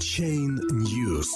Chain News.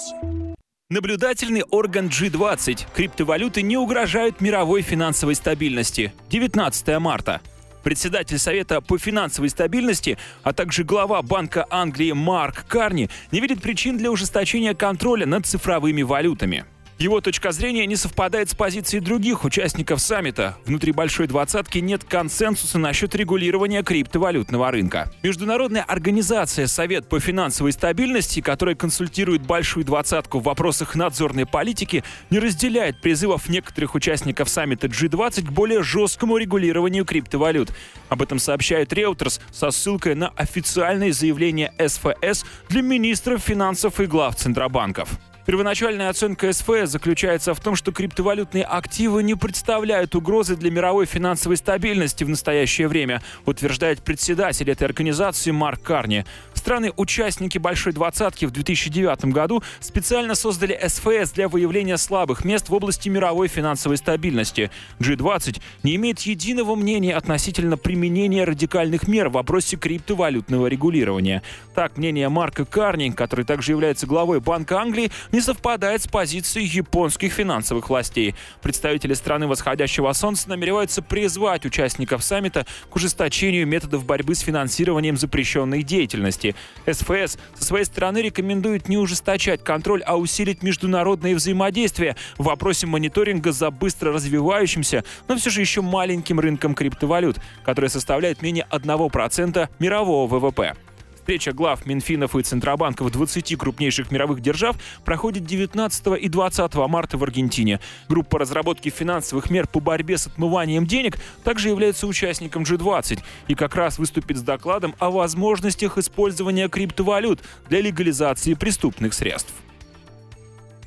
Наблюдательный орган G20. Криптовалюты не угрожают мировой финансовой стабильности. 19 марта. Председатель Совета по финансовой стабильности, а также глава Банка Англии Марк Карни не видит причин для ужесточения контроля над цифровыми валютами. Его точка зрения не совпадает с позицией других участников саммита. Внутри Большой Двадцатки нет консенсуса насчет регулирования криптовалютного рынка. Международная организация Совет по финансовой стабильности, которая консультирует Большую Двадцатку в вопросах надзорной политики, не разделяет призывов некоторых участников саммита G20 к более жесткому регулированию криптовалют. Об этом сообщает Reuters со ссылкой на официальное заявление СФС для министров финансов и глав Центробанков. Первоначальная оценка СФС заключается в том, что криптовалютные активы не представляют угрозы для мировой финансовой стабильности в настоящее время, утверждает председатель этой организации Марк Карни. Страны-участники Большой Двадцатки в 2009 году специально создали СФС для выявления слабых мест в области мировой финансовой стабильности. G20 не имеет единого мнения относительно применения радикальных мер в вопросе криптовалютного регулирования. Так, мнение Марка Карни, который также является главой Банка Англии, не совпадает с позицией японских финансовых властей. Представители страны восходящего солнца намереваются призвать участников саммита к ужесточению методов борьбы с финансированием запрещенной деятельности. СФС со своей стороны рекомендует не ужесточать контроль, а усилить международное взаимодействие в вопросе мониторинга за быстро развивающимся, но все же еще маленьким рынком криптовалют, который составляет менее 1% мирового ВВП. Встреча глав Минфинов и Центробанков 20 крупнейших мировых держав проходит 19 и 20 марта в Аргентине. Группа разработки финансовых мер по борьбе с отмыванием денег также является участником G20 и как раз выступит с докладом о возможностях использования криптовалют для легализации преступных средств.